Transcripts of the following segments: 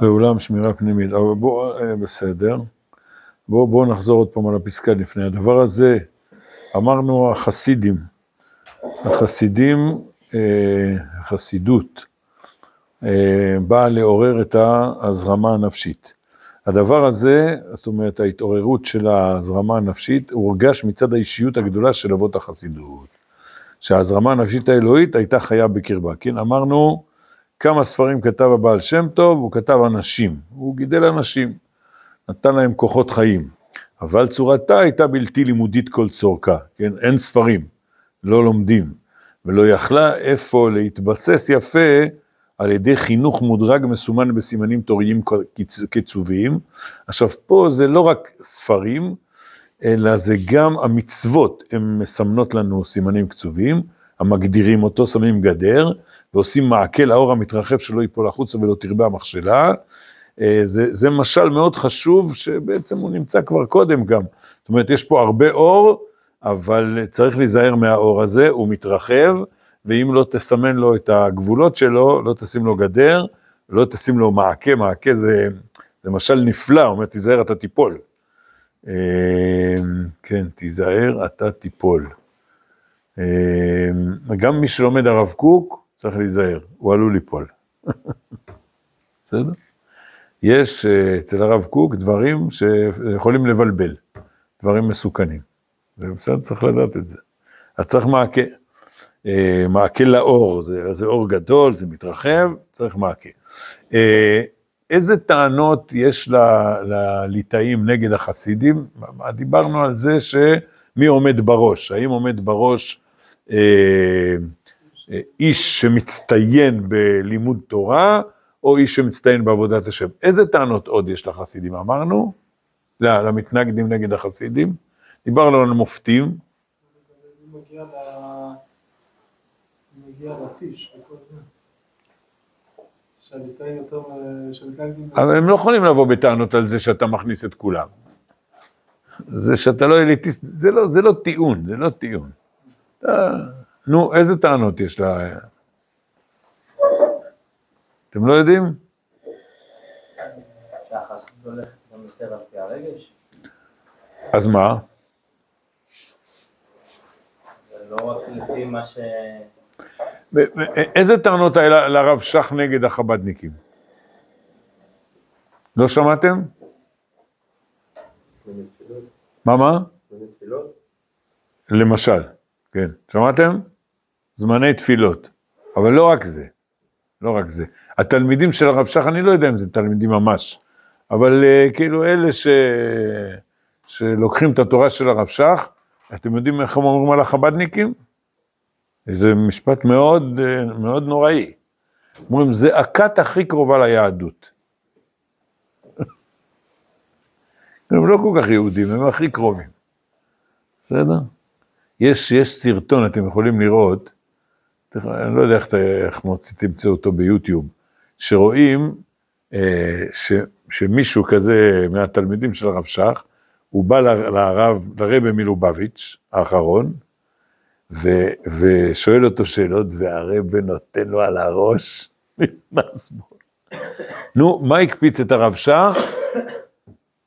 ואולם שמירה פנימית. אבל בואו, אה, בסדר. בואו בוא נחזור עוד פעם על הפסקה לפני. הדבר הזה, אמרנו החסידים. החסידים, אה, החסידות, אה, באה לעורר את ההזרמה הנפשית. הדבר הזה, זאת אומרת, ההתעוררות של ההזרמה הנפשית, הורגש מצד האישיות הגדולה של אבות החסידות. שההזרמה הנפשית האלוהית הייתה חיה בקרבה. כן, אמרנו, כמה ספרים כתב הבעל שם טוב, הוא כתב אנשים, הוא גידל אנשים, נתן להם כוחות חיים, אבל צורתה הייתה בלתי לימודית כל צורכה, כן, אין ספרים, לא לומדים, ולא יכלה איפה להתבסס יפה על ידי חינוך מודרג מסומן בסימנים תוריים קצובים. עכשיו פה זה לא רק ספרים, אלא זה גם המצוות, הן מסמנות לנו סימנים קצובים, המגדירים אותו, שמים גדר, ועושים מעקה לאור המתרחב שלא ייפול החוצה ולא תרבה המכשלה. אה, זה, זה משל מאוד חשוב, שבעצם הוא נמצא כבר קודם גם. זאת אומרת, יש פה הרבה אור, אבל צריך להיזהר מהאור הזה, הוא מתרחב, ואם לא תסמן לו את הגבולות שלו, לא תשים לו גדר, לא תשים לו מעקה, מעקה זה, זה משל נפלא, הוא אומר, תיזהר, אתה תיפול. אה, כן, תיזהר, אתה תיפול. אה, גם מי שלומד הרב קוק, צריך להיזהר, הוא עלול ליפול. בסדר? יש אה, אצל הרב קוק דברים שיכולים לבלבל, דברים מסוכנים. ובסדר, צריך לדעת את זה. אז צריך מעקה. אה, מעקה לאור, זה, זה אור גדול, זה מתרחב, צריך מעקה. אה, איזה טענות יש לליטאים נגד החסידים? דיברנו על זה שמי עומד בראש, האם עומד בראש אה, איש שמצטיין בלימוד תורה, או איש שמצטיין בעבודת השם. איזה טענות עוד יש לחסידים? אמרנו? לא, למתנגדים נגד החסידים. דיברנו על מופתים. אבל הם לא יכולים לבוא בטענות על זה שאתה מכניס את כולם. זה שאתה לא אליטיסט, זה לא, לא טיעון, זה לא טיעון. נו, איזה טענות יש לה? אתם לא יודעים? אז מה? זה לא רק לפי מה ש... איזה טענות היה לרב שך נגד החבדניקים? לא שמעתם? מה, מה? למשל, כן. שמעתם? זמני תפילות. אבל לא רק זה, לא רק זה. התלמידים של הרב שך, אני לא יודע אם זה תלמידים ממש, אבל uh, כאילו אלה ש... שלוקחים את התורה של הרב שך, אתם יודעים איך הם אומרים על החבדניקים? זה משפט מאוד, אה, מאוד נוראי. אומרים, זה הכת הכי קרובה ליהדות. הם לא כל כך יהודים, הם הכי קרובים. בסדר? יש, יש סרטון, אתם יכולים לראות, אני לא יודע איך, איך תמצאו אותו ביוטיוב, שרואים אה, ש, שמישהו כזה מהתלמידים של הרב שך, הוא בא לרב, לרבי מלובביץ' האחרון, ו, ושואל אותו שאלות, והרבי נותן לו על הראש, נכנס בו. נו, מה הקפיץ את הרב שך?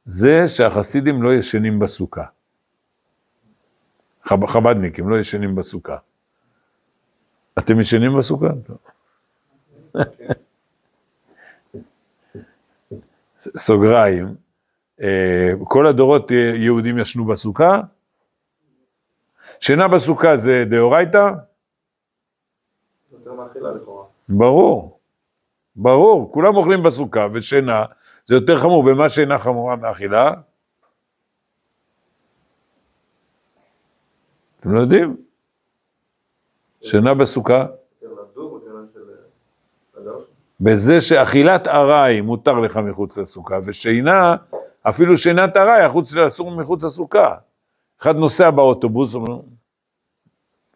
זה שהחסידים לא ישנים בסוכה. חב, חבדניקים לא ישנים בסוכה. אתם ישנים בסוכה? סוגריים, אה, כל הדורות יהודים ישנו בסוכה? שינה בסוכה זה דאורייתא? ברור, ברור, כולם אוכלים בסוכה, ושינה זה יותר חמור, במה שינה חמורה מאכילה? אתם לא יודעים? שינה בסוכה? בזה שאכילת ארעי מותר לך מחוץ לסוכה, ושינה, אפילו שינת ארעי, אסור מחוץ לסוכה. אחד נוסע באוטובוס, אומר,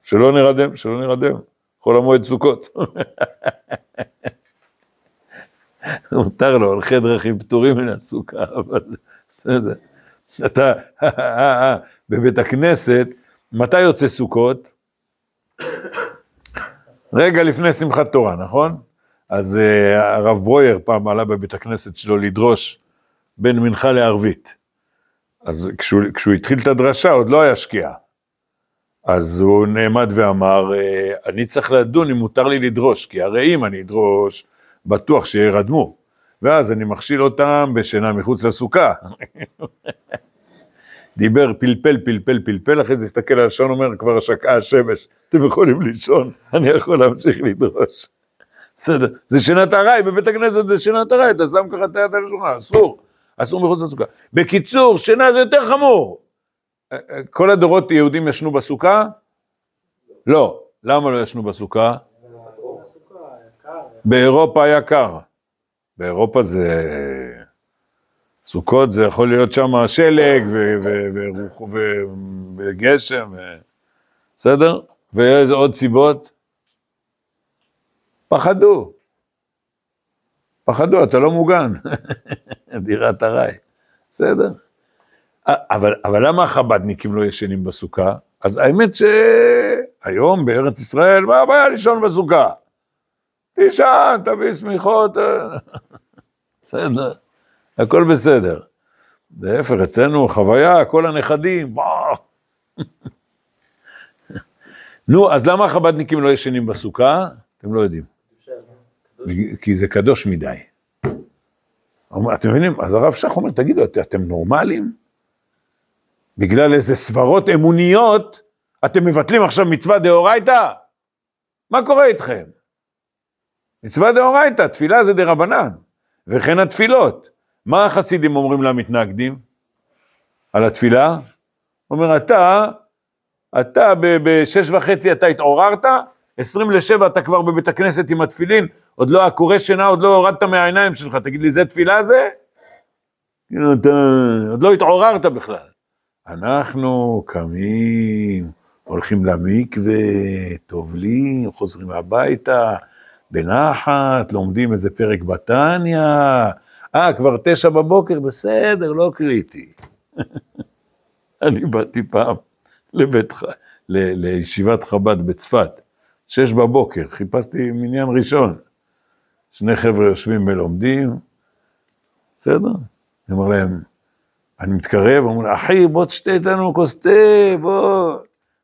שלא נרדם, שלא נרדם, חול המועד סוכות. מותר לו, הולכי דרכים פטורים מן הסוכה, אבל בסדר. אתה, בבית הכנסת, מתי יוצא סוכות? רגע לפני שמחת תורה, נכון? אז אה, הרב ברויר פעם עלה בבית הכנסת שלו לדרוש בין מנחה לערבית. אז כשהוא, כשהוא התחיל את הדרשה עוד לא היה שקיעה. אז הוא נעמד ואמר, אה, אני צריך לדון אם מותר לי לדרוש, כי הרי אם אני אדרוש, בטוח שירדמו. ואז אני מכשיל אותם בשינה מחוץ לסוכה. דיבר, פלפל, פלפל, פלפל, אחרי זה הסתכל על השעון, אומר, כבר שקעה השמש, אתם יכולים לישון, אני יכול להמשיך לדרוש. בסדר, זה שינת ארעי, בבית הכנסת זה שינת ארעי, אתה שם ככה את היד על השולחן, אסור, אסור מחוץ לסוכה. בקיצור, שינה זה יותר חמור. אה, אה, כל הדורות יהודים ישנו בסוכה? לא. למה לא ישנו בסוכה? באירופה היה קר. באירופה זה... סוכות זה יכול להיות שם שלג וגשם, בסדר? ואיזה עוד סיבות? פחדו. פחדו, אתה לא מוגן. דירת ארעי. בסדר? אבל, אבל למה החבדניקים לא ישנים בסוכה? אז האמת שהיום בארץ ישראל, מה הבעיה לישון בסוכה? תישן, תביא שמיכות, בסדר, הכל בסדר. להפך, אצלנו חוויה, כל הנכדים, נו, אז למה החבדניקים לא ישנים בסוכה? אתם לא יודעים. כי זה קדוש מדי. אתם מבינים? אז הרב שך אומר, תגידו, אתם נורמלים? בגלל איזה סברות אמוניות, אתם מבטלים עכשיו מצווה דאורייתא? מה קורה איתכם? מצווה דאורייתא, תפילה זה דרבנן, וכן התפילות. מה החסידים אומרים למתנגדים על התפילה? אומר, אתה, אתה בשש וחצי אתה התעוררת, עשרים לשבע אתה כבר בבית הכנסת עם התפילין, עוד לא, הקורא שינה עוד לא הורדת מהעיניים שלך, תגיד לי, זה תפילה זה? כאילו, אתה עוד לא התעוררת בכלל. אנחנו קמים, הולכים למקווה, טובלים, חוזרים הביתה, בנחת, לומדים איזה פרק בתניא, אה, כבר תשע בבוקר, בסדר, לא קריטי. אני באתי פעם לבית, ל, לישיבת חב"ד בצפת, שש בבוקר, חיפשתי מניין ראשון. שני חבר'ה יושבים ולומדים, בסדר? אני אומר להם, אני מתקרב, אומר, אחי, בוא תשתה איתנו כוס תה, בוא.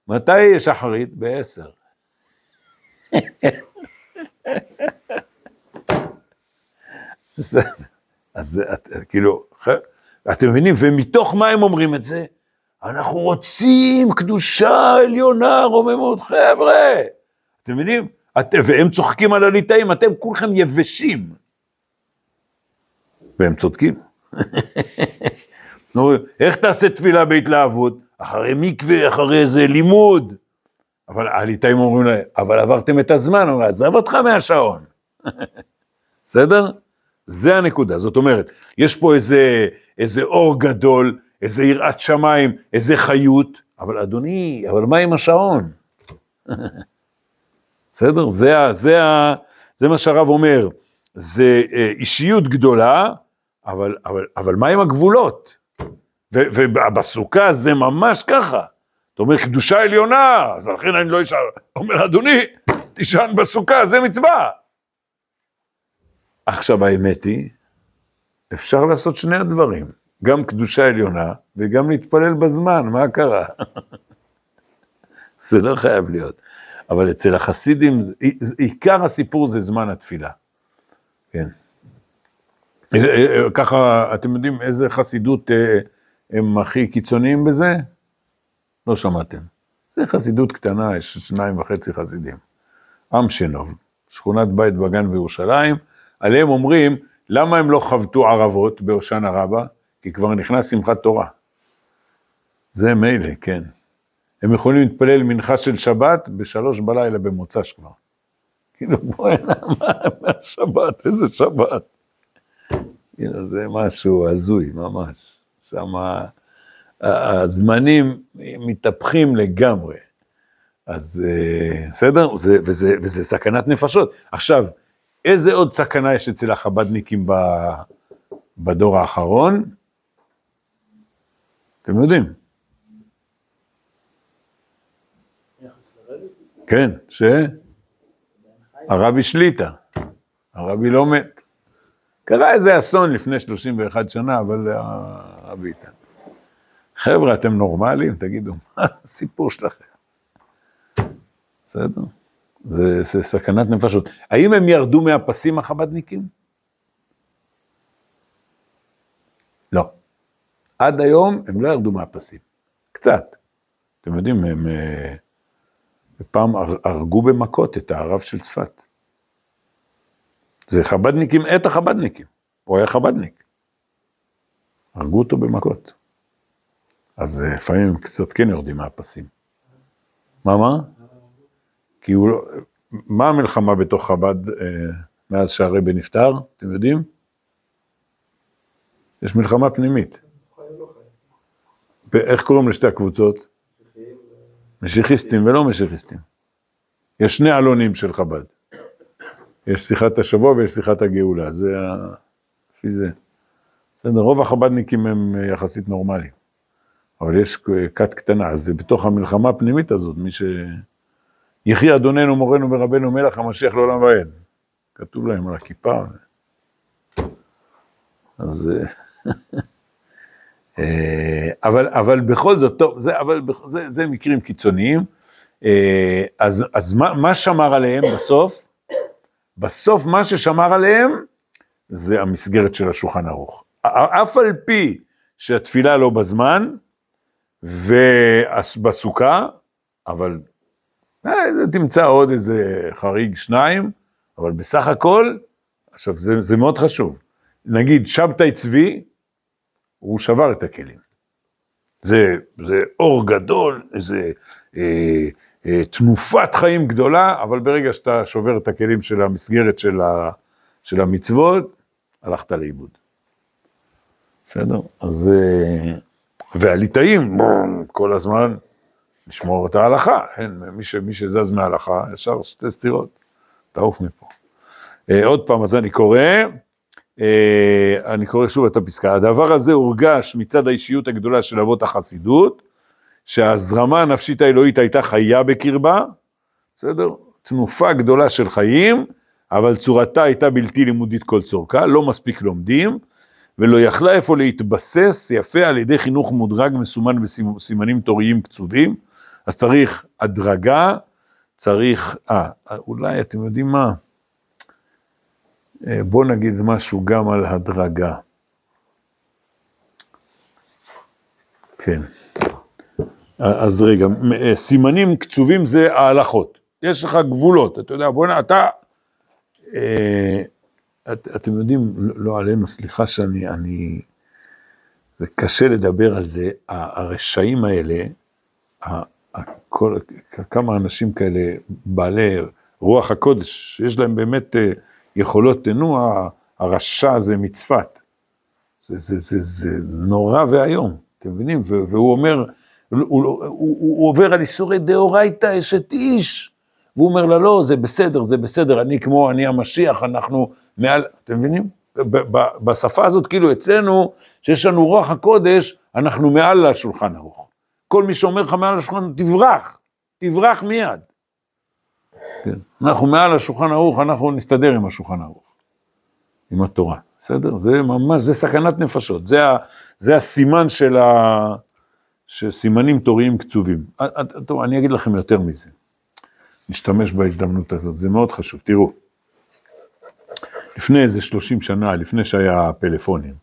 מתי יש אחרית? בעשר. אז את, כאילו, אתם מבינים? ומתוך מה הם אומרים את זה? אנחנו רוצים קדושה עליונה, רוממות, חבר'ה. אתם מבינים? את, והם צוחקים על הליטאים, אתם כולכם יבשים. והם צודקים. נו, איך תעשה תפילה בהתלהבות? אחרי מקווה, אחרי איזה לימוד. אבל הליטאים אומרים להם, אבל עברתם את הזמן, אומרים, עזב אותך מהשעון. בסדר? זה הנקודה, זאת אומרת, יש פה איזה, איזה אור גדול, איזה יראת שמיים, איזה חיות, אבל אדוני, אבל מה עם השעון? בסדר? זה, זה, זה מה שהרב אומר, זה אה, אישיות גדולה, אבל, אבל, אבל מה עם הגבולות? ובסוכה זה ממש ככה. אתה אומר, קדושה עליונה, אז לכן אני לא אשאר. אומר, אדוני, תישן בסוכה, זה מצווה. עכשיו האמת היא, אפשר לעשות שני הדברים, גם קדושה עליונה וגם להתפלל בזמן, מה קרה? זה לא חייב להיות. אבל אצל החסידים, עיקר הסיפור זה זמן התפילה. כן. אה, אה, ככה, אתם יודעים איזה חסידות אה, הם הכי קיצוניים בזה? לא שמעתם. זה חסידות קטנה, יש שניים וחצי חסידים. אמשנוב, שכונת בית בגן בירושלים, עליהם אומרים, למה הם לא חבטו ערבות בהושענא רבה? כי כבר נכנס שמחת תורה. זה מילא, כן. הם יכולים להתפלל מנחה של שבת בשלוש בלילה במוצ"ש כבר. כאילו, בואי, מה שבת, איזה שבת. כאילו, זה משהו הזוי, ממש. שם הזמנים מתהפכים לגמרי. אז אה, בסדר? זה, וזה, וזה סכנת נפשות. עכשיו, איזה עוד סכנה יש אצל החבדניקים בדור האחרון? אתם יודעים. כן, ש... הרבי שליטה. הרבי לא מת. קרה איזה אסון לפני 31 שנה, אבל הרבי איתן. חבר'ה, אתם נורמלים? תגידו, מה הסיפור שלכם? בסדר? זה, זה סכנת נפשות. האם הם ירדו מהפסים החבדניקים? לא. עד היום הם לא ירדו מהפסים. קצת. אתם יודעים, הם אה, פעם הרגו במכות את הרב של צפת. זה חבדניקים את החבדניקים. הוא היה חבדניק. הרגו אותו במכות. אז אה, לפעמים הם קצת כן יורדים מהפסים. מה, מה? כי הוא. מה המלחמה בתוך חב"ד אה, מאז שהרבי נפטר, אתם יודעים? יש מלחמה פנימית. איך קוראים לשתי הקבוצות? משיחיסטים ולא משיחיסטים. יש שני עלונים של חב"ד. יש שיחת השבוע ויש שיחת הגאולה, זה ה... לפי זה. בסדר, רוב החב"דניקים הם יחסית נורמליים. אבל יש כת קטנה, אז זה בתוך המלחמה הפנימית הזאת, מי ש... יחי אדוננו מורנו ורבנו מלך המשיח לעולם ועד. כתוב להם על הכיפה. אז... אה, אבל, אבל בכל זאת, טוב, זה, אבל זה, זה מקרים קיצוניים. אה, אז, אז מה, מה שמר עליהם בסוף? בסוף מה ששמר עליהם זה המסגרת של השולחן ערוך. אף על פי שהתפילה לא בזמן ובסוכה, אבל אה, תמצא עוד איזה חריג שניים, אבל בסך הכל, עכשיו זה, זה מאוד חשוב. נגיד שבתאי צבי, הוא שבר את הכלים. זה, זה אור גדול, איזה אה, אה, תנופת חיים גדולה, אבל ברגע שאתה שובר את הכלים של המסגרת של, ה, של המצוות, הלכת לאיבוד. בסדר? אז... אה, והליטאים, כל הזמן, לשמור את ההלכה, אין, מי, ש, מי שזז מההלכה, ישר שתי סתירות, תעוף מפה. אה, עוד פעם, אז אני קורא, אה, אני קורא שוב את הפסקה, הדבר הזה הורגש מצד האישיות הגדולה של אבות החסידות, שההזרמה הנפשית האלוהית הייתה חיה בקרבה, בסדר? תנופה גדולה של חיים, אבל צורתה הייתה בלתי לימודית כל צורכה, לא מספיק לומדים, ולא יכלה איפה להתבסס יפה על ידי חינוך מודרג מסומן בסימנים תוריים קצובים, אז צריך הדרגה, צריך, אה, אולי אתם יודעים מה? אה, בואו נגיד משהו גם על הדרגה. כן. אז רגע, אה, סימנים קצובים זה ההלכות. יש לך גבולות, אתה יודע, בוא נ... אתה... אה, את, אתם יודעים, לא, לא עלינו, סליחה שאני, אני... זה קשה לדבר על זה, הרשעים האלה, כל, כמה אנשים כאלה בעלי רוח הקודש, שיש להם באמת אה, יכולות תנוע, הרשע הזה מצפת. זה, זה, זה, זה נורא ואיום, אתם מבינים? והוא אומר, הוא, הוא, הוא, הוא עובר על איסורי דאורייתא אשת איש, והוא אומר לה, לא, זה בסדר, זה בסדר, אני כמו, אני המשיח, אנחנו מעל, אתם מבינים? בשפה הזאת, כאילו אצלנו, שיש לנו רוח הקודש, אנחנו מעל לשולחן ערוך. כל מי שאומר לך מעל השולחן, תברח, תברח מיד. כן. אנחנו מעל השולחן ערוך, אנחנו נסתדר עם השולחן ערוך, עם התורה, בסדר? זה ממש, זה סכנת נפשות, זה, ה, זה הסימן של ה... שסימנים תוריים קצובים. טוב, אני אגיד לכם יותר מזה. נשתמש בהזדמנות הזאת, זה מאוד חשוב. תראו, לפני איזה 30 שנה, לפני שהיה פלאפונים,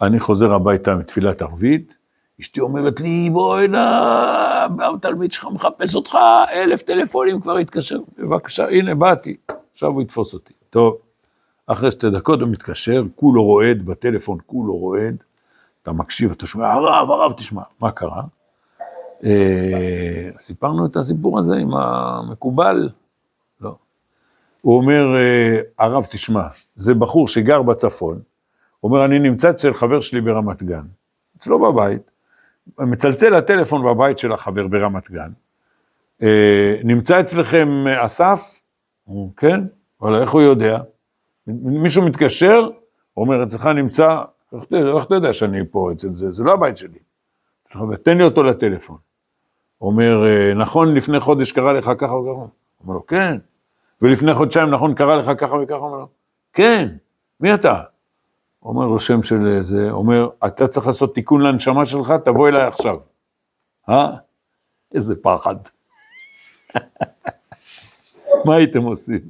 אני חוזר הביתה מתפילת ערבית, אשתי אומרת לי, בואי נא, התלמיד שלך מחפש אותך, אלף טלפונים כבר התקשר, בבקשה, הנה באתי, עכשיו הוא יתפוס אותי. טוב, אחרי שתי דקות הוא מתקשר, כולו רועד בטלפון, כולו רועד, אתה מקשיב, אתה שומע, הרב, הרב, תשמע, מה קרה? אה, סיפרנו את הסיפור הזה עם המקובל, לא. הוא אומר, אה, הרב, תשמע, זה בחור שגר בצפון, הוא אומר, אני נמצא אצל חבר שלי ברמת גן, אצלו בבית, מצלצל לטלפון בבית של החבר ברמת גן, אה, נמצא אצלכם אסף? כן, אבל איך הוא יודע? מישהו מתקשר, הוא אומר, אצלך נמצא, איך אתה יודע שאני פה אצל זה? זה לא הבית שלי. תן לי אותו לטלפון. אומר, אה, נכון, לפני חודש קרה לך ככה וככה? אומר לו, כן. ולפני חודשיים, נכון, קרה לך ככה וככה? אומר לו, כן, מי אתה? אומר לו שם של זה, אומר, אתה צריך לעשות תיקון לנשמה שלך, תבוא אליי עכשיו. אה? איזה פחד. מה הייתם עושים?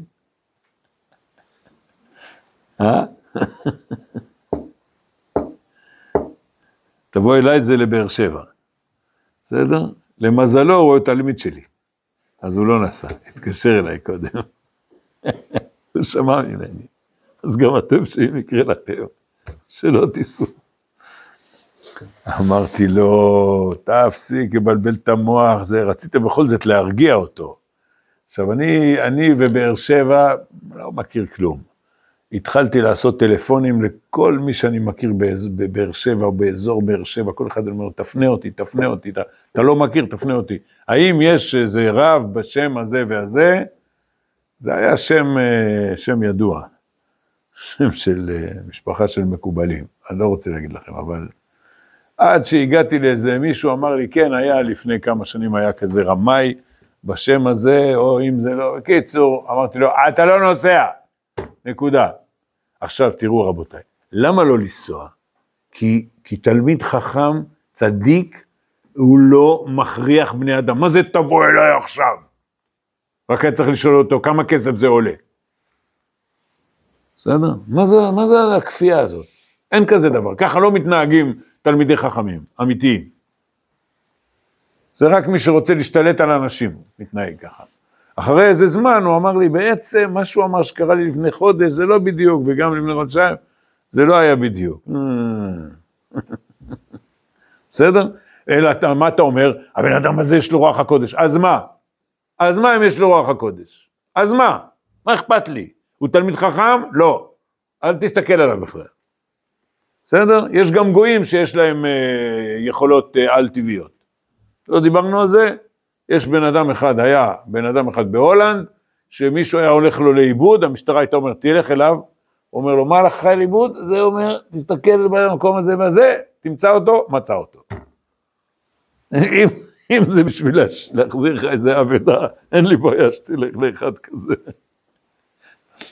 אה? תבוא אליי, זה לבאר שבע. בסדר? למזלו, הוא רואה תלמיד שלי. אז הוא לא נסע, התקשר אליי קודם. הוא שמע ממני. אז גם אתם, שאם יקרה לכם, שלא תיסעו. אמרתי לו, תפסיק לבלבל את המוח, זה, רצית בכל זאת להרגיע אותו. עכשיו, אני, אני ובאר שבע, לא מכיר כלום. התחלתי לעשות טלפונים לכל מי שאני מכיר בבאר שבע או באזור באר שבע, כל אחד אומר, תפנה אותי, תפנה אותי, אתה, אתה לא מכיר, תפנה אותי. האם יש איזה רב בשם הזה והזה? זה היה שם, אה, שם ידוע, שם של אה, משפחה של מקובלים, אני לא רוצה להגיד לכם, אבל עד שהגעתי לאיזה מישהו אמר לי, כן, היה לפני כמה שנים, היה כזה רמאי בשם הזה, או אם זה לא, בקיצור, אמרתי לו, אתה לא נוסע, נקודה. עכשיו תראו רבותיי, למה לא לנסוע? כי, כי תלמיד חכם, צדיק, הוא לא מכריח בני אדם. מה זה תבוא אליי עכשיו? רק היה צריך לשאול אותו כמה כסף זה עולה. בסדר? מה זה, מה זה הכפייה הזאת? אין כזה דבר, ככה לא מתנהגים תלמידי חכמים, אמיתיים. זה רק מי שרוצה להשתלט על אנשים מתנהג ככה. אחרי איזה זמן הוא אמר לי, בעצם מה שהוא אמר שקרה לי לפני חודש זה לא בדיוק, וגם לפני חודשיים, זה לא היה בדיוק. בסדר? אלא אתה, מה אתה אומר? הבן אדם הזה יש לו רוח הקודש, אז מה? אז מה אם יש לו רוח הקודש? אז מה? מה אכפת לי? הוא תלמיד חכם? לא. אל תסתכל עליו בכלל. בסדר? יש גם גויים שיש להם אה, יכולות אה, על-טבעיות. לא דיברנו על זה? יש בן אדם אחד, היה בן אדם אחד בהולנד, שמישהו היה הולך לו לאיבוד, המשטרה הייתה אומרת, תלך אליו, אומר לו, מה לך לאיבוד? זה אומר, תסתכל במקום הזה והזה, תמצא אותו, מצא אותו. אם, אם זה בשביל להחזיר לך איזה אבדה, אין לי בעיה שתלך לאחד כזה.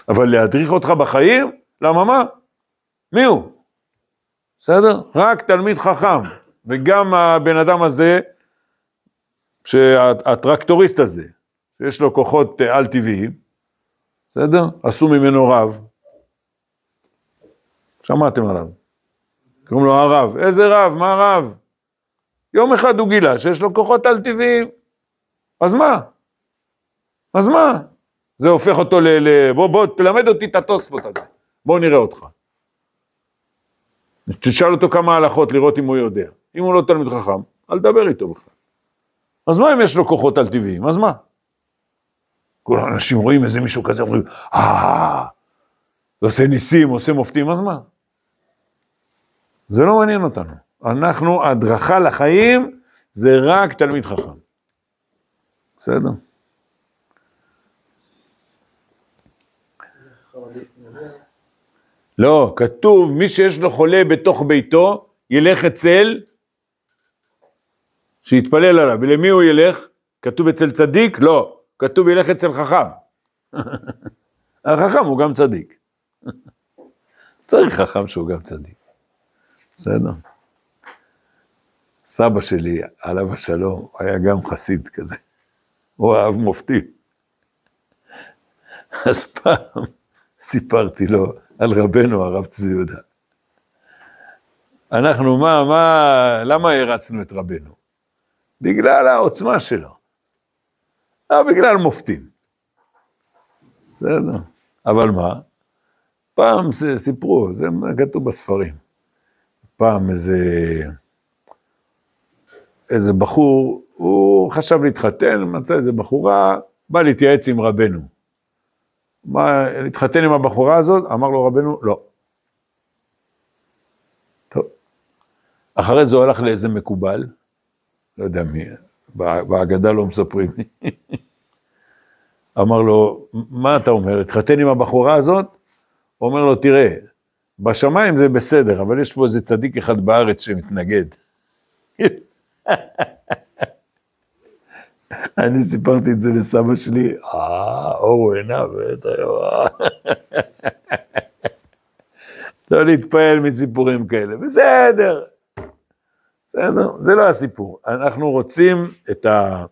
אבל להדריך אותך בחיים? למה מה? מי הוא? בסדר? רק תלמיד חכם. וגם הבן אדם הזה, שהטרקטוריסט הזה, שיש לו כוחות אה, על-טבעיים, בסדר? עשו ממנו רב. שמעתם עליו. קוראים לו הרב. איזה רב? מה רב? יום אחד הוא גילה שיש לו כוחות על-טבעיים. אז מה? אז מה? זה הופך אותו ל... ל... בוא, בוא, תלמד אותי את התוספות הזה. בוא נראה אותך. תשאל אותו כמה הלכות לראות אם הוא יודע. אם הוא לא תלמיד חכם, אל תדבר איתו בכלל. אז מה אם יש לו כוחות על טבעיים? אז מה? כל האנשים רואים איזה מישהו כזה, אומרים, אה, עושה ניסים, עושה מופתים, אז מה? זה לא מעניין אותנו. אנחנו, הדרכה לחיים זה רק תלמיד חכם. בסדר? לא, כתוב, מי שיש לו חולה בתוך ביתו, ילך אצל, שיתפלל עליו. ולמי הוא ילך? כתוב אצל צדיק? לא. כתוב ילך אצל חכם. החכם הוא גם צדיק. צריך חכם שהוא גם צדיק. בסדר. סבא שלי, עליו השלום, היה גם חסיד כזה. הוא אהב מופתי. אז פעם סיפרתי לו על רבנו הרב צבי יהודה. אנחנו, מה, מה, למה הרצנו את רבנו? בגלל העוצמה שלו. לא בגלל מופתים. בסדר. אבל מה? פעם סיפרו, זה כתוב בספרים. פעם איזה, איזה בחור, הוא חשב להתחתן, מצא איזה בחורה, בא להתייעץ עם רבנו. מה, להתחתן עם הבחורה הזאת? אמר לו רבנו, לא. טוב. אחרי זה הוא הלך לאיזה מקובל, לא יודע מי, בהגדה לא מספרים לי. אמר לו, מה אתה אומר, להתחתן עם הבחורה הזאת? הוא אומר לו, תראה, בשמיים זה בסדר, אבל יש פה איזה צדיק אחד בארץ שמתנגד. אני סיפרתי את זה לסבא שלי, אה, אור עיניו, לא להתפעל מסיפורים כאלה, בסדר. בסדר, זה לא הסיפור. אנחנו רוצים את, ה,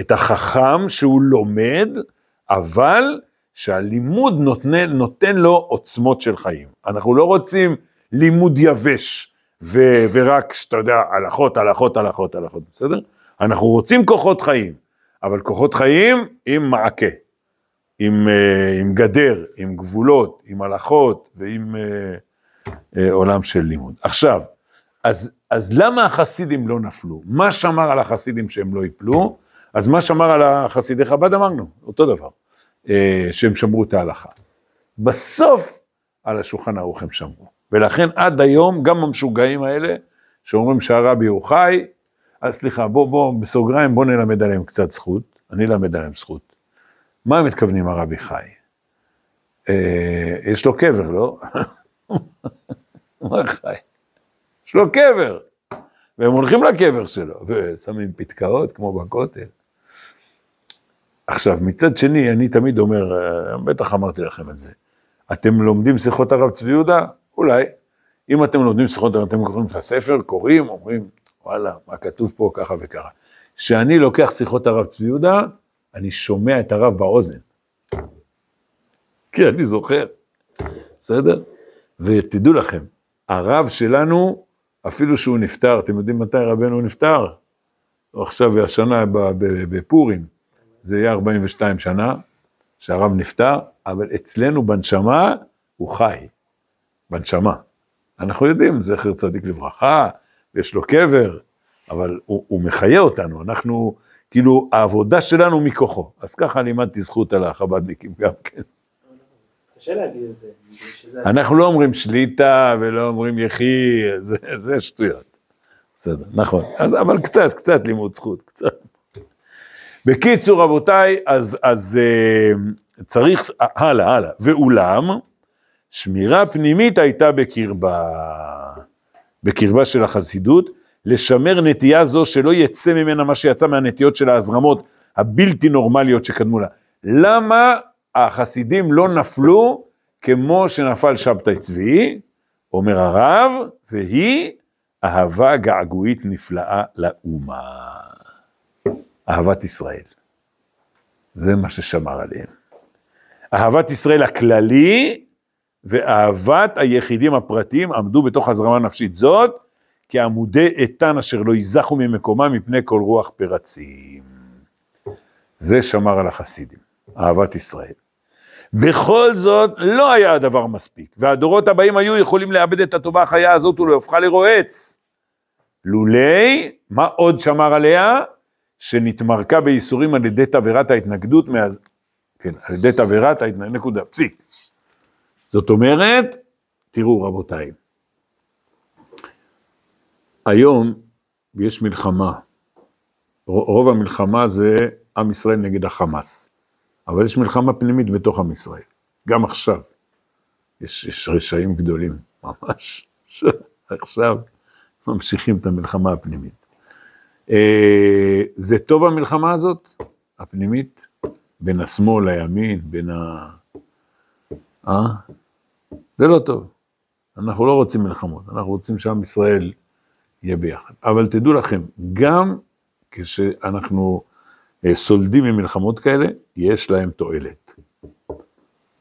את החכם שהוא לומד, אבל שהלימוד נותן, נותן לו עוצמות של חיים. אנחנו לא רוצים לימוד יבש ו, ורק, שאתה יודע, הלכות, הלכות, הלכות, הלכות, בסדר? אנחנו רוצים כוחות חיים, אבל כוחות חיים עם מעקה, עם, uh, עם גדר, עם גבולות, עם הלכות ועם uh, uh, עולם של לימוד. עכשיו, אז, אז למה החסידים לא נפלו? מה שמר על החסידים שהם לא יפלו? אז מה שמר על החסידי חב"ד אמרנו, אותו דבר, אה, שהם שמרו את ההלכה. בסוף על השולחן ערוך הם שמרו. ולכן עד היום גם המשוגעים האלה, שאומרים שהרבי הוא חי, אז סליחה, בוא, בוא, בסוגריים, בוא נלמד עליהם קצת זכות, אני אלמד עליהם זכות. מה הם מתכוונים הרבי חי? אה, יש לו קבר, לא? מה חי? יש לו קבר, והם הולכים לקבר שלו, ושמים פתקאות כמו בכותל. עכשיו, מצד שני, אני תמיד אומר, אה, בטח אמרתי לכם את זה, אתם לומדים שיחות הרב צבי יהודה? אולי. אם אתם לומדים שיחות אתם קוראים את הספר, קוראים, אומרים, וואלה, מה כתוב פה, ככה וככה. כשאני לוקח שיחות הרב צבי יהודה, אני שומע את הרב באוזן. כי אני זוכר, בסדר? ותדעו לכם, הרב שלנו, אפילו שהוא נפטר, אתם יודעים מתי רבנו נפטר? עכשיו, השנה בפורים, זה יהיה 42 שנה שהרב נפטר, אבל אצלנו בנשמה הוא חי, בנשמה. אנחנו יודעים, זכר צדיק לברכה, יש לו קבר, אבל הוא, הוא מחיה אותנו, אנחנו, כאילו, העבודה שלנו מכוחו. אז ככה לימדתי זכות על החב"דניקים גם כן. קשה להגיד את זה. אנחנו לא אומרים שליטה ולא אומרים יחי, זה, זה שטויות. בסדר, נכון. אז, אבל קצת, קצת לימוד זכות, קצת. בקיצור, רבותיי, אז, אז uh, צריך, הלאה, הלאה. ואולם, שמירה פנימית הייתה בקרבה, בקרבה של החסידות, לשמר נטייה זו שלא יצא ממנה מה שיצא מהנטיות של ההזרמות הבלתי נורמליות שקדמו לה. למה החסידים לא נפלו כמו שנפל שבתאי צבי, אומר הרב, והיא אהבה געגועית נפלאה לאומה. אהבת ישראל. זה מה ששמר עליהם. אהבת ישראל הכללי ואהבת היחידים הפרטיים עמדו בתוך הזרמה נפשית זאת, כעמודי איתן אשר לא ייזכו ממקומם מפני כל רוח פרצים. זה שמר על החסידים, אהבת ישראל. בכל זאת, לא היה הדבר מספיק, והדורות הבאים היו יכולים לאבד את הטובה החיה הזאת ולהופכה לרועץ. לולי, מה עוד שמר עליה? שנתמרקה בייסורים על ידי תבערת ההתנגדות, מאז, כן, על ידי תבערת ההתנגדות, נקודה, פסיק. זאת אומרת, תראו רבותיי, היום יש מלחמה, רוב המלחמה זה עם ישראל נגד החמאס, אבל יש מלחמה פנימית בתוך עם ישראל, גם עכשיו. יש, יש רשעים גדולים, ממש, עכשיו ממשיכים את המלחמה הפנימית. אה, זה טוב המלחמה הזאת, הפנימית, בין השמאל לימין, בין ה... אה? זה לא טוב. אנחנו לא רוצים מלחמות, אנחנו רוצים שעם ישראל יהיה ביחד. אבל תדעו לכם, גם כשאנחנו אה, סולדים ממלחמות כאלה, יש להם תועלת.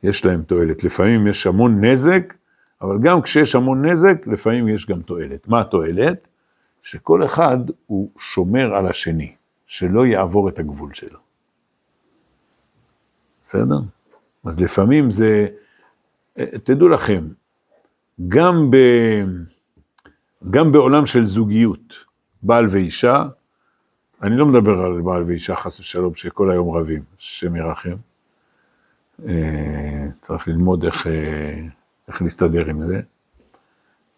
יש להם תועלת. לפעמים יש המון נזק, אבל גם כשיש המון נזק, לפעמים יש גם תועלת. מה התועלת? שכל אחד הוא שומר על השני, שלא יעבור את הגבול שלו. בסדר? אז לפעמים זה, תדעו לכם, גם, ב, גם בעולם של זוגיות, בעל ואישה, אני לא מדבר על בעל ואישה, חס ושלום, שכל היום רבים, השם ירחם. אה, צריך ללמוד איך, אה, איך להסתדר עם זה.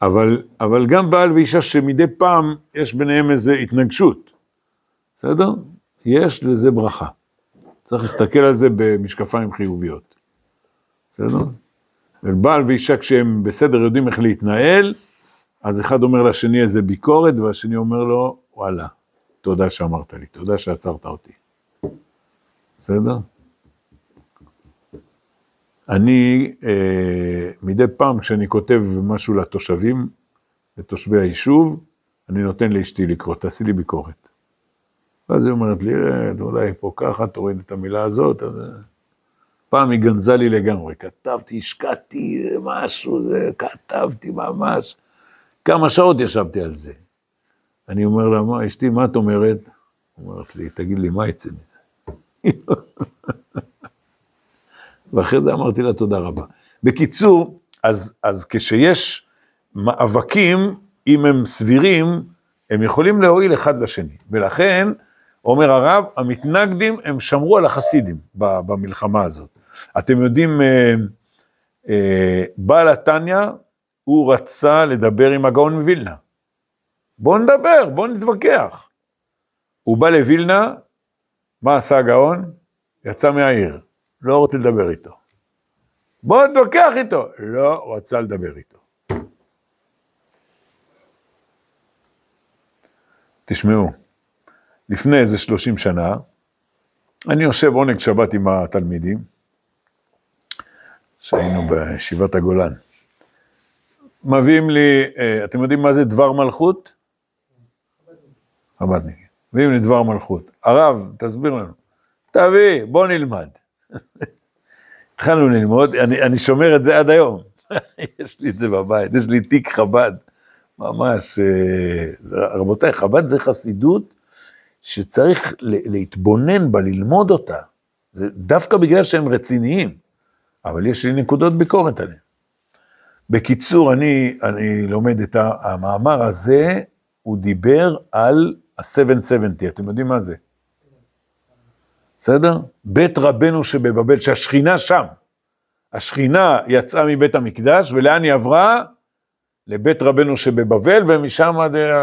אבל, אבל גם בעל ואישה שמדי פעם יש ביניהם איזו התנגשות, בסדר? יש לזה ברכה. צריך להסתכל על זה במשקפיים חיוביות, בסדר? ובעל ואישה כשהם בסדר יודעים איך להתנהל, אז אחד אומר לשני איזה ביקורת, והשני אומר לו, וואלה, תודה שאמרת לי, תודה שעצרת אותי. בסדר? אני, אה, מדי פעם כשאני כותב משהו לתושבים, לתושבי היישוב, אני נותן לאשתי לקרוא, תעשי לי ביקורת. ואז היא אומרת לי, אה, אולי פה ככה, תוריד את המילה הזאת. אז... פעם היא גנזה לי לגמרי, כתבתי, השקעתי משהו, זה, כתבתי ממש. כמה שעות ישבתי על זה. אני אומר לה, מה, אשתי, מה את אומרת? אומרת לי, תגיד לי, מה יצא מזה? ואחרי זה אמרתי לה תודה רבה. בקיצור, אז, אז כשיש מאבקים, אם הם סבירים, הם יכולים להועיל אחד לשני. ולכן, אומר הרב, המתנגדים, הם שמרו על החסידים במלחמה הזאת. אתם יודעים, אה, אה, בעל התניא, הוא רצה לדבר עם הגאון מווילנה. בואו נדבר, בואו נתווכח. הוא בא לווילנה, מה עשה הגאון? יצא מהעיר, לא רוצה לדבר איתו. בואו נתווכח איתו, לא רצה לדבר איתו. תשמעו, לפני איזה 30 שנה, אני יושב עונג שבת עם התלמידים, שהיינו בישיבת הגולן. מביאים לי, אה, אתם יודעים מה זה דבר מלכות? חב"דניקים. מביאים לי דבר מלכות. הרב, תסביר לנו. תביא, בוא נלמד. התחלנו ללמוד, אני, אני שומר את זה עד היום. יש לי את זה בבית, יש לי תיק חב"ד. ממש, אה, רבותיי, חב"ד זה חסידות שצריך להתבונן בה, ללמוד אותה. זה דווקא בגלל שהם רציניים, אבל יש לי נקודות ביקורת עליהם. בקיצור, אני, אני לומד את המאמר הזה, הוא דיבר על ה-770, אתם יודעים מה זה? בסדר? בית רבנו שבבבל, שהשכינה שם. השכינה יצאה מבית המקדש, ולאן היא עברה? לבית רבנו שבבבל, ומשם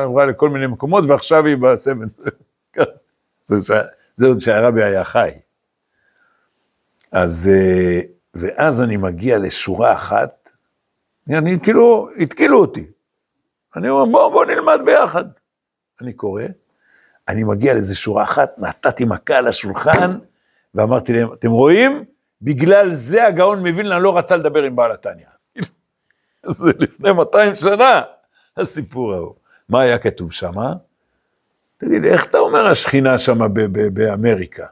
עברה לכל מיני מקומות, ועכשיו היא בסבן. זה עוד שהרבי היה חי. אז, אה, ואז אני מגיע לשורה אחת, אני כאילו, התקילו אותי. אני אומר, בוא, בוא נלמד ביחד. אני קורא, אני מגיע לאיזה שורה אחת, נתתי מכה על השולחן, ואמרתי להם, אתם רואים? בגלל זה הגאון מווילנה לא רצה לדבר עם בעל התניא. זה לפני 200 שנה, הסיפור ההוא. מה היה כתוב שם? תגיד, איך אתה אומר השכינה שם באמריקה?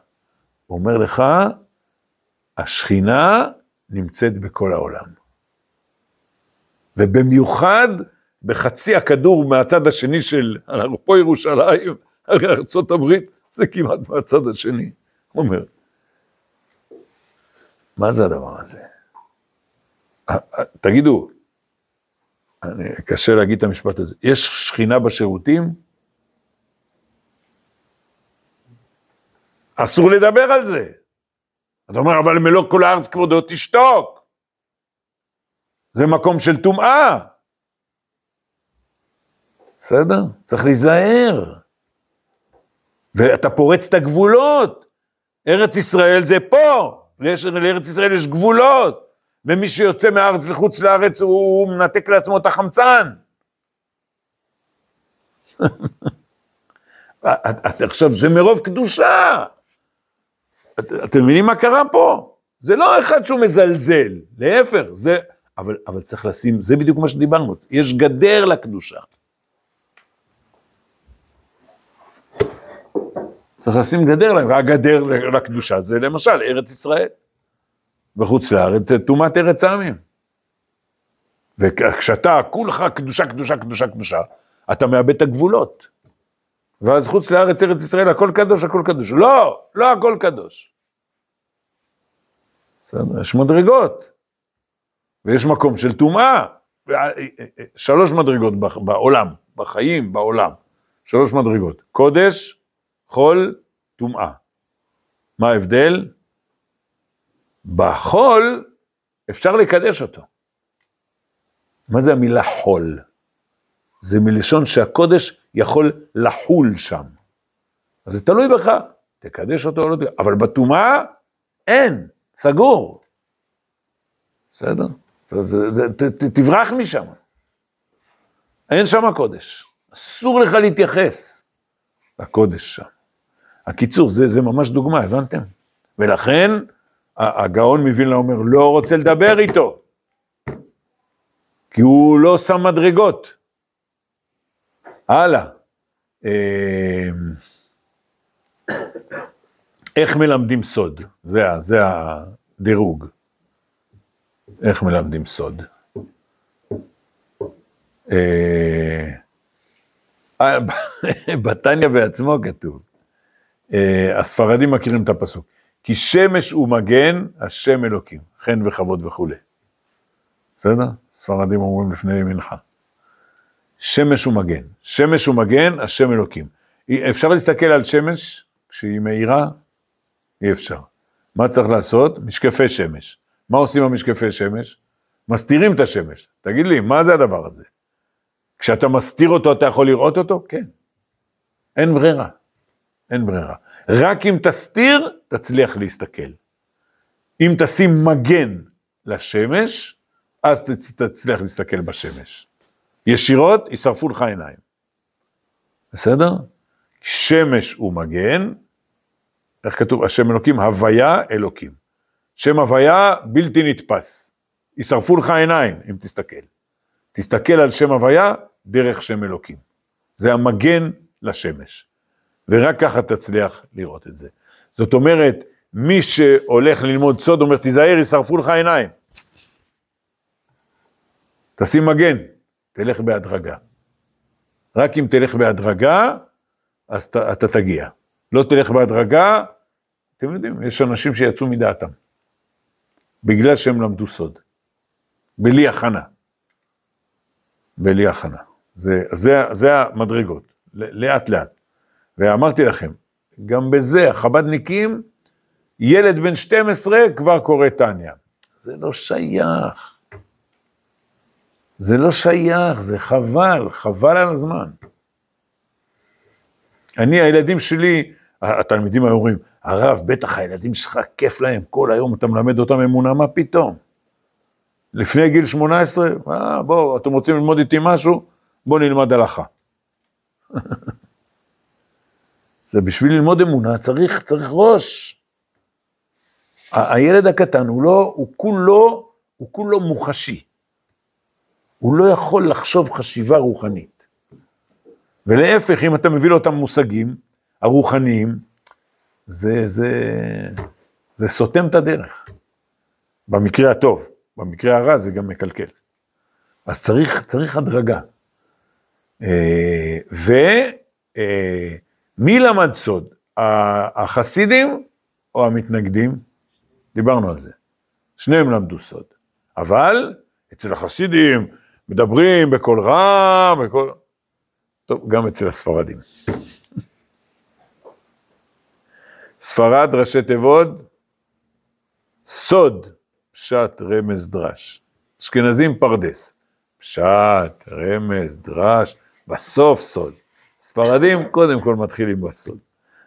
הוא אומר לך, השכינה נמצאת בכל העולם. ובמיוחד בחצי הכדור מהצד השני של, אנחנו פה ירושלים, ארצות הברית, זה כמעט מהצד השני. הוא אומר, מה זה הדבר הזה? תגידו, אני, קשה להגיד את המשפט הזה, יש שכינה בשירותים? אסור לדבר על זה. אתה אומר, אבל מלוא כל הארץ כבודו תשתוק. זה מקום של טומאה. בסדר? צריך להיזהר. ואתה פורץ את הגבולות. ארץ ישראל זה פה, לארץ ישראל יש גבולות. ומי שיוצא מהארץ לחוץ לארץ, הוא מנתק לעצמו את החמצן. עכשיו, זה מרוב קדושה. את, אתם מבינים מה קרה פה? זה לא אחד שהוא מזלזל, להפך, זה... אבל, אבל צריך לשים, זה בדיוק מה שדיברנו, יש גדר לקדושה. צריך לשים גדר, הגדר לקדושה זה למשל ארץ ישראל. בחוץ לארץ, טומאת ארץ העמים. וכשאתה כולך קדושה, קדושה, קדושה, קדושה, אתה מאבד את הגבולות. ואז חוץ לארץ, ארץ ישראל, הכל קדוש, הכל קדוש. לא, לא הכל קדוש. בסדר, יש מדרגות. ויש מקום של טומאה. שלוש מדרגות בעולם, בחיים, בעולם. שלוש מדרגות. קודש, חול, טומאה. מה ההבדל? בחול אפשר לקדש אותו. מה זה המילה חול? זה מלשון שהקודש יכול לחול שם. אז זה תלוי בך, תקדש אותו או לא תקדש, אבל בטומאה אין, סגור. בסדר? תברח משם. אין שם קודש. אסור לך להתייחס לקודש שם. הקיצור, זה, זה ממש דוגמה, הבנתם? ולכן, הגאון מווילנה אומר, לא רוצה לדבר איתו, כי הוא לא שם מדרגות. הלאה. אה, איך מלמדים סוד? זה, זה הדירוג. איך מלמדים סוד? אה, אה, בתניא בעצמו כתוב, אה, הספרדים מכירים את הפסוק, כי שמש הוא מגן, השם אלוקים, חן וכבוד וכולי. בסדר? ספרדים אומרים לפני מנחה. שמש הוא מגן, שמש הוא מגן, השם אלוקים. אפשר להסתכל על שמש כשהיא מאירה? אי אפשר. מה צריך לעשות? משקפי שמש. מה עושים המשקפי שמש? מסתירים את השמש. תגיד לי, מה זה הדבר הזה? כשאתה מסתיר אותו, אתה יכול לראות אותו? כן. אין ברירה. אין ברירה. רק אם תסתיר, תצליח להסתכל. אם תשים מגן לשמש, אז תצליח להסתכל בשמש. ישירות, יישרפו לך עיניים. בסדר? שמש הוא מגן, איך כתוב? השם אלוקים, הוויה אלוקים. שם הוויה בלתי נתפס. יישרפו לך עיניים אם תסתכל. תסתכל על שם הוויה דרך שם אלוקים. זה המגן לשמש. ורק ככה תצליח לראות את זה. זאת אומרת, מי שהולך ללמוד סוד אומר, תיזהר, יישרפו לך עיניים. תשים מגן, תלך בהדרגה. רק אם תלך בהדרגה, אז ת, אתה תגיע. לא תלך בהדרגה, אתם יודעים, יש אנשים שיצאו מדעתם. בגלל שהם למדו סוד. בלי הכנה. בלי הכנה. זה, זה, זה המדרגות, לאט לאט. ואמרתי לכם, גם בזה החבדניקים, ילד בן 12 כבר קורא טניה. זה לא שייך. זה לא שייך, זה חבל, חבל על הזמן. אני, הילדים שלי, התלמידים היו אומרים, הרב, בטח הילדים שלך כיף להם, כל היום אתה מלמד אותם אמונה, מה פתאום? לפני גיל 18, אה, בואו, אתם רוצים ללמוד איתי משהו? בואו נלמד הלכה. זה בשביל ללמוד אמונה צריך, צריך ראש. ה- הילד הקטן הוא לא, הוא כולו, הוא כולו מוחשי. הוא לא יכול לחשוב חשיבה רוחנית. ולהפך, אם אתה מביא לו אותם מושגים הרוחניים, זה, זה, זה סותם את הדרך. במקרה הטוב, במקרה הרע זה גם מקלקל. אז צריך, צריך הדרגה. אה, ומי למד סוד? החסידים או המתנגדים? דיברנו על זה. שניהם למדו סוד. אבל אצל החסידים מדברים בקול רם, בקול... טוב, גם אצל הספרדים. ספרד, ראשי תיבות, סוד, פשט, רמז, דרש. אשכנזים, פרדס. פשט, רמז, דרש, בסוף סוד. ספרדים, קודם כל מתחילים בסוד.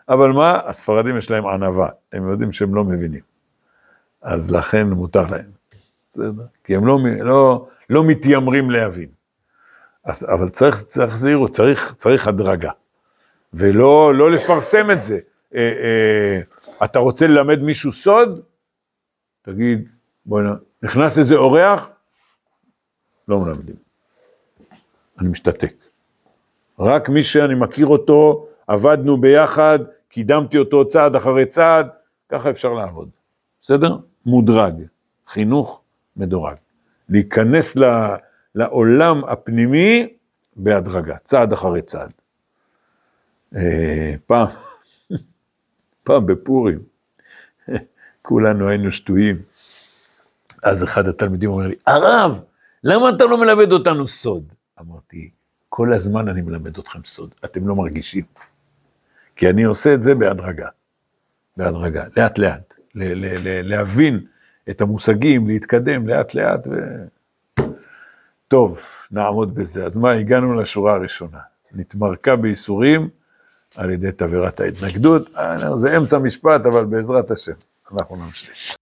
אבל מה? הספרדים יש להם ענווה, הם יודעים שהם לא מבינים. אז לכן מותר להם. בסדר? כי הם לא, לא, לא מתיימרים להבין. אז, אבל צריך, צריך זהירות, צריך, צריך הדרגה. ולא לא לפרסם את זה. אה, אה, אתה רוצה ללמד מישהו סוד? תגיד, בוא'נה, נכנס איזה אורח? לא מלמדים. אני משתתק. רק מי שאני מכיר אותו, עבדנו ביחד, קידמתי אותו צעד אחרי צעד, ככה אפשר לעבוד. בסדר? מודרג. חינוך מדורג. להיכנס ל, לעולם הפנימי בהדרגה, צעד אחרי צעד. אה, פעם, פעם בפורים, כולנו היינו שטויים. אז אחד התלמידים אומר לי, הרב, למה אתה לא מלמד אותנו סוד? אמרתי, כל הזמן אני מלמד אתכם סוד, אתם לא מרגישים. כי אני עושה את זה בהדרגה, בהדרגה, לאט לאט, ל- ל- ל- להבין את המושגים, להתקדם לאט לאט. ו... טוב, נעמוד בזה. אז מה, הגענו לשורה הראשונה. נתמרקה בייסורים על ידי תבערת ההתנגדות. אה, זה אמצע משפט, אבל בעזרת השם, אנחנו נמשיך.